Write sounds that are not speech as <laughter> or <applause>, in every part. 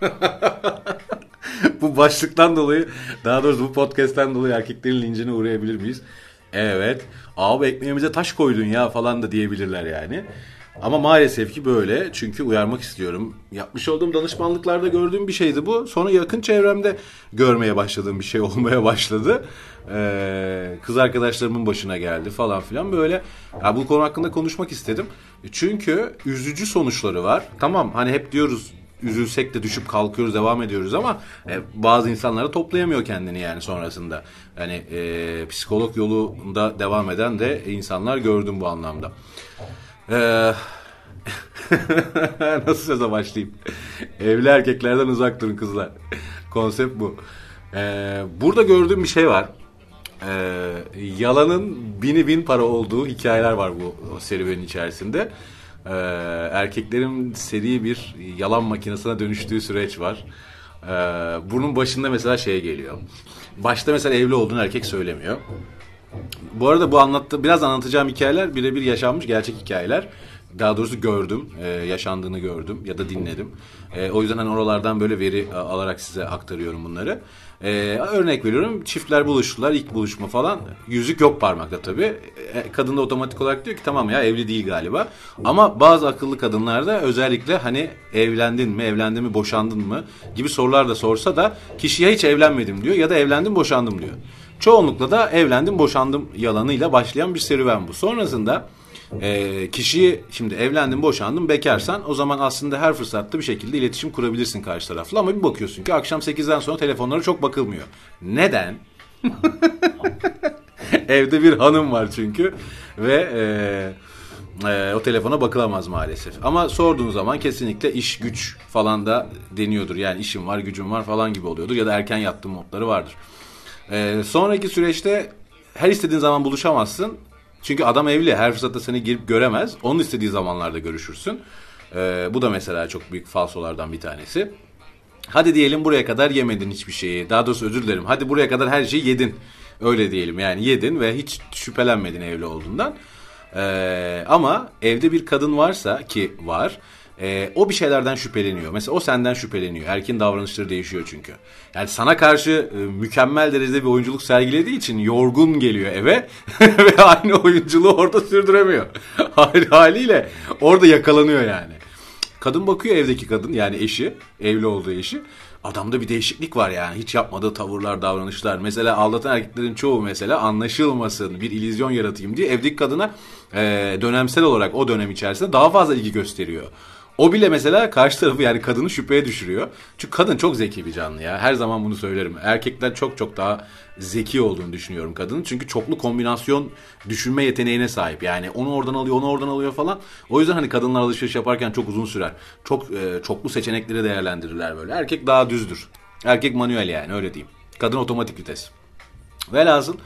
<laughs> bu başlıktan dolayı daha doğrusu bu podcast'ten dolayı erkeklerin lincine uğrayabilir miyiz? Evet. Abi ekmeğimize taş koydun ya falan da diyebilirler yani. Ama maalesef ki böyle. Çünkü uyarmak istiyorum. Yapmış olduğum danışmanlıklarda gördüğüm bir şeydi bu. Sonra yakın çevremde görmeye başladığım bir şey <laughs> olmaya başladı. Ee, kız arkadaşlarımın başına geldi falan filan böyle. Ya bu konu hakkında konuşmak istedim. Çünkü üzücü sonuçları var. Tamam hani hep diyoruz üzülsek de düşüp kalkıyoruz devam ediyoruz ama e, bazı insanları toplayamıyor kendini yani sonrasında. Yani e, psikolog yolunda devam eden de insanlar gördüm bu anlamda. Ee, <laughs> nasıl söze başlayayım? Evli erkeklerden uzak durun kızlar. Konsept bu. Ee, burada gördüğüm bir şey var. Ee, yalanın bini bin para olduğu hikayeler var bu serüvenin içerisinde. Ee, erkeklerin seri bir yalan makinesine dönüştüğü süreç var. Ee, bunun başında mesela şey geliyor. Başta mesela evli olduğunu erkek söylemiyor. Bu arada bu anlattı biraz anlatacağım hikayeler birebir yaşanmış gerçek hikayeler. Daha doğrusu gördüm, e, yaşandığını gördüm ya da dinledim. E, o yüzden hani oralardan böyle veri alarak size aktarıyorum bunları. E, örnek veriyorum, çiftler buluştular, ilk buluşma falan. Yüzük yok parmakta tabii. E, kadın da otomatik olarak diyor ki tamam ya evli değil galiba. Ama bazı akıllı kadınlarda özellikle hani evlendin mi, evlendin mi, boşandın mı gibi sorular da sorsa da kişiye hiç evlenmedim diyor ya da evlendim, boşandım diyor. Çoğunlukla da evlendim boşandım yalanıyla başlayan bir serüven bu. Sonrasında e, kişiyi şimdi evlendim boşandım bekarsan o zaman aslında her fırsatta bir şekilde iletişim kurabilirsin karşı tarafla ama bir bakıyorsun ki akşam 8'den sonra telefonlara çok bakılmıyor. Neden? <laughs> Evde bir hanım var çünkü ve e, e, o telefona bakılamaz maalesef. Ama sorduğun zaman kesinlikle iş güç falan da deniyordur. Yani işim var gücüm var falan gibi oluyordur ya da erken yattığım modları vardır. Ee, sonraki süreçte her istediğin zaman buluşamazsın. Çünkü adam evli. Her fırsatta seni girip göremez. Onun istediği zamanlarda görüşürsün. Ee, bu da mesela çok büyük falsolardan bir tanesi. Hadi diyelim buraya kadar yemedin hiçbir şeyi. Daha doğrusu özür dilerim. Hadi buraya kadar her şeyi yedin. Öyle diyelim yani yedin ve hiç şüphelenmedin evli olduğundan. Ee, ama evde bir kadın varsa ki var e, o bir şeylerden şüpheleniyor. Mesela o senden şüpheleniyor. Erkin davranışları değişiyor çünkü. Yani sana karşı e, mükemmel derecede bir oyunculuk sergilediği için yorgun geliyor eve <laughs> ve aynı oyunculuğu orada sürdüremiyor. <laughs> Haliyle orada yakalanıyor yani. Kadın bakıyor evdeki kadın yani eşi, evli olduğu eşi. Adamda bir değişiklik var yani. Hiç yapmadığı tavırlar, davranışlar. Mesela aldatan erkeklerin çoğu mesela anlaşılmasın, bir illüzyon yaratayım diye evdeki kadına e, dönemsel olarak o dönem içerisinde daha fazla ilgi gösteriyor. O bile mesela karşı tarafı yani kadını şüpheye düşürüyor. Çünkü kadın çok zeki bir canlı ya. Her zaman bunu söylerim. Erkekler çok çok daha zeki olduğunu düşünüyorum kadının. Çünkü çoklu kombinasyon düşünme yeteneğine sahip. Yani onu oradan alıyor, onu oradan alıyor falan. O yüzden hani kadınlar alışveriş yaparken çok uzun sürer. Çok e, çoklu seçenekleri değerlendirirler böyle. Erkek daha düzdür. Erkek manuel yani öyle diyeyim. Kadın otomatik vites. Velhasıl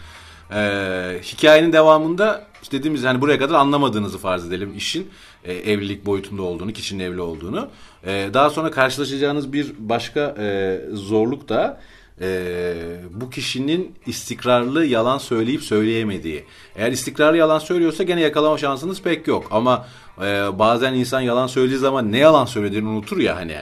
ee, hikayenin devamında işte dediğimiz yani buraya kadar anlamadığınızı farz edelim işin e, evlilik boyutunda olduğunu, kişinin evli olduğunu. E, daha sonra karşılaşacağınız bir başka e, zorluk da e, bu kişinin istikrarlı yalan söyleyip söyleyemediği. Eğer istikrarlı yalan söylüyorsa gene yakalama şansınız pek yok. Ama e, bazen insan yalan söylediği zaman ne yalan söylediğini unutur ya hani.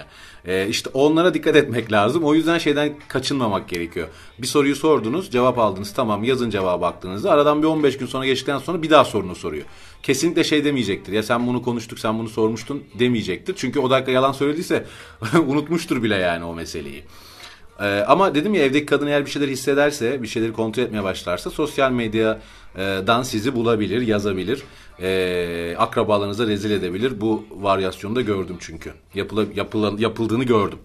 E, işte onlara dikkat etmek lazım. O yüzden şeyden kaçınmamak gerekiyor. Bir soruyu sordunuz, cevap aldınız. Tamam yazın cevabı baktığınızda. Aradan bir 15 gün sonra geçtikten sonra bir daha sorunu soruyor. Kesinlikle şey demeyecektir. Ya sen bunu konuştuk, sen bunu sormuştun demeyecektir. Çünkü o dakika yalan söylediyse <laughs> unutmuştur bile yani o meseleyi. Ee, ama dedim ya evdeki kadın eğer bir şeyler hissederse, bir şeyleri kontrol etmeye başlarsa sosyal medyadan sizi bulabilir, yazabilir. E, akrabalarınıza rezil edebilir. Bu varyasyonu da gördüm çünkü. Yapıla, yapılan, yapıldığını gördüm.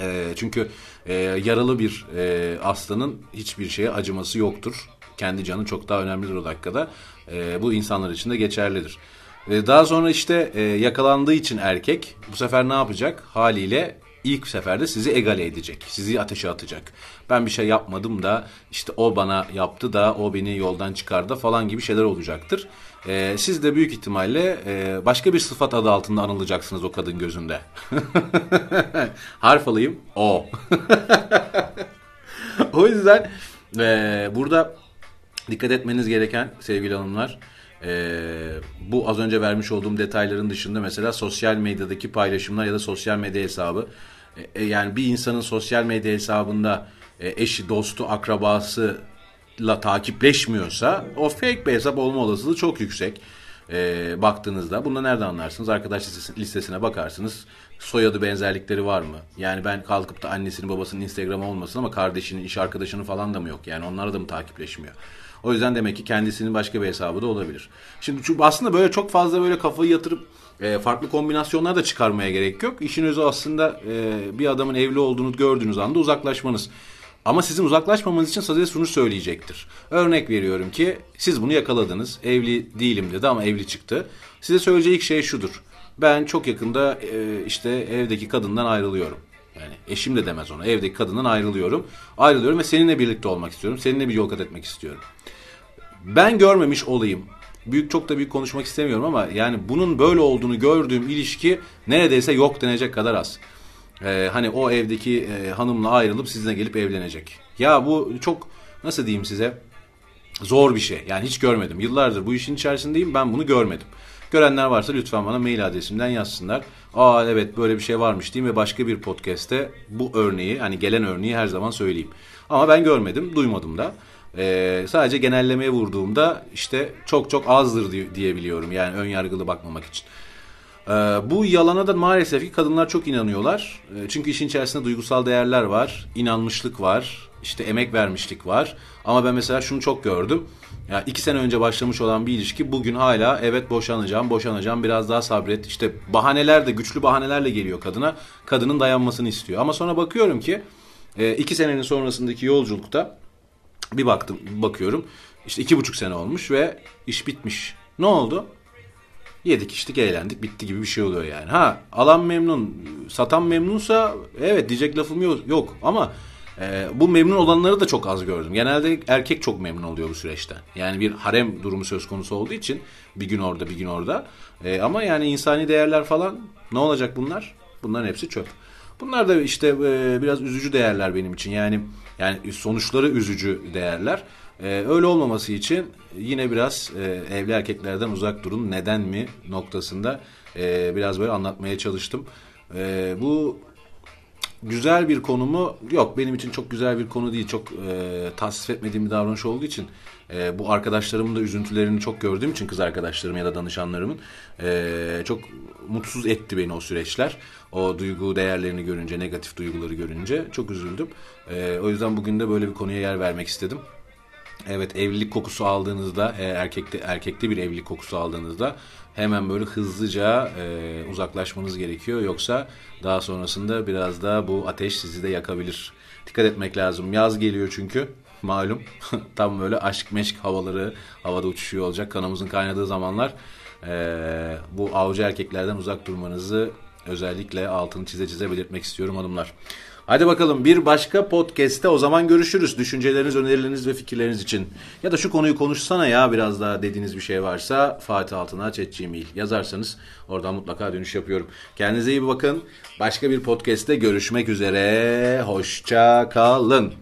E, çünkü e, yaralı bir e, aslanın hiçbir şeye acıması yoktur. Kendi canı çok daha önemlidir o dakikada. E, bu insanlar için de geçerlidir. E, daha sonra işte e, yakalandığı için erkek bu sefer ne yapacak? Haliyle ilk seferde sizi egale edecek. Sizi ateşe atacak. Ben bir şey yapmadım da işte o bana yaptı da o beni yoldan çıkardı falan gibi şeyler olacaktır. Ee, siz de büyük ihtimalle e, başka bir sıfat adı altında anılacaksınız o kadın gözünde. <laughs> Harf alayım. O. <laughs> o yüzden e, burada dikkat etmeniz gereken sevgili hanımlar ee, bu az önce vermiş olduğum detayların dışında mesela sosyal medyadaki paylaşımlar ya da sosyal medya hesabı E, yani bir insanın sosyal medya hesabında e, eşi, dostu, akrabası la takipleşmiyorsa o fake bir hesap olma olasılığı çok yüksek. E, baktığınızda bunu nereden anlarsınız? Arkadaş listesine bakarsınız. Soyadı benzerlikleri var mı? Yani ben kalkıp da annesinin babasının Instagram olmasın ama kardeşinin, iş arkadaşının falan da mı yok? Yani onlara da mı takipleşmiyor? O yüzden demek ki kendisinin başka bir hesabı da olabilir. Şimdi şu aslında böyle çok fazla böyle kafayı yatırıp e, farklı kombinasyonlar da çıkarmaya gerek yok. İşin özü aslında e, bir adamın evli olduğunu gördüğünüz anda uzaklaşmanız. Ama sizin uzaklaşmamanız için sadece şunu söyleyecektir. Örnek veriyorum ki siz bunu yakaladınız. Evli değilim dedi ama evli çıktı. Size söyleyeceği ilk şey şudur. Ben çok yakında e, işte evdeki kadından ayrılıyorum. Yani eşim de demez ona. Evdeki kadından ayrılıyorum. Ayrılıyorum ve seninle birlikte olmak istiyorum. Seninle bir yol kat etmek istiyorum. Ben görmemiş olayım. Büyük çok da büyük konuşmak istemiyorum ama yani bunun böyle olduğunu gördüğüm ilişki neredeyse yok denecek kadar az. Ee, hani o evdeki e, hanımla ayrılıp sizinle gelip evlenecek. Ya bu çok nasıl diyeyim size zor bir şey. Yani hiç görmedim. Yıllardır bu işin içerisindeyim ben bunu görmedim. Görenler varsa lütfen bana mail adresimden yazsınlar. Aa evet böyle bir şey varmış diyeyim ve başka bir podcast'te bu örneği hani gelen örneği her zaman söyleyeyim. Ama ben görmedim, duymadım da. Ee, sadece genellemeye vurduğumda işte çok çok azdır diyebiliyorum yani ön yargılı bakmamak için. Ee, bu yalana da maalesef ki kadınlar çok inanıyorlar. Ee, çünkü işin içerisinde duygusal değerler var, inanmışlık var, işte emek vermişlik var. Ama ben mesela şunu çok gördüm. Ya iki sene önce başlamış olan bir ilişki bugün hala evet boşanacağım, boşanacağım, biraz daha sabret. İşte bahaneler de güçlü bahanelerle geliyor kadına. Kadının dayanmasını istiyor. Ama sonra bakıyorum ki e, iki senenin sonrasındaki yolculukta bir baktım, bakıyorum. İşte iki buçuk sene olmuş ve iş bitmiş. Ne oldu? Yedik içtik eğlendik bitti gibi bir şey oluyor yani. Ha alan memnun satan memnunsa evet diyecek lafım yok, yok. ama e, bu memnun olanları da çok az gördüm. Genelde erkek çok memnun oluyor bu süreçten. Yani bir harem durumu söz konusu olduğu için bir gün orada bir gün orada. E, ama yani insani değerler falan ne olacak bunlar? Bunların hepsi çöp. Bunlar da işte e, biraz üzücü değerler benim için. Yani yani sonuçları üzücü değerler. Ee, öyle olmaması için yine biraz e, evli erkeklerden uzak durun. Neden mi noktasında e, biraz böyle anlatmaya çalıştım. E, bu güzel bir konu mu? Yok benim için çok güzel bir konu değil. Çok e, tasvip etmediğim bir davranış olduğu için e, bu arkadaşlarımın da üzüntülerini çok gördüğüm için kız arkadaşlarım ya da danışanlarımın e, çok mutsuz etti beni o süreçler. O duygu değerlerini görünce, negatif duyguları görünce çok üzüldüm. E, o yüzden bugün de böyle bir konuya yer vermek istedim. Evet evlilik kokusu aldığınızda e, erkekte erkekte bir evlilik kokusu aldığınızda hemen böyle hızlıca e, uzaklaşmanız gerekiyor. Yoksa daha sonrasında biraz daha bu ateş sizi de yakabilir. Dikkat etmek lazım. Yaz geliyor çünkü malum. <laughs> Tam böyle aşk meşk havaları havada uçuşuyor olacak. Kanımızın kaynadığı zamanlar e, bu avcı erkeklerden uzak durmanızı özellikle altını çize çize belirtmek istiyorum hanımlar. Hadi bakalım bir başka podcast'te o zaman görüşürüz. Düşünceleriniz, önerileriniz ve fikirleriniz için. Ya da şu konuyu konuşsana ya biraz daha dediğiniz bir şey varsa Fatih Altına Gmail yazarsanız oradan mutlaka dönüş yapıyorum. Kendinize iyi bakın. Başka bir podcast'te görüşmek üzere. Hoşça kalın.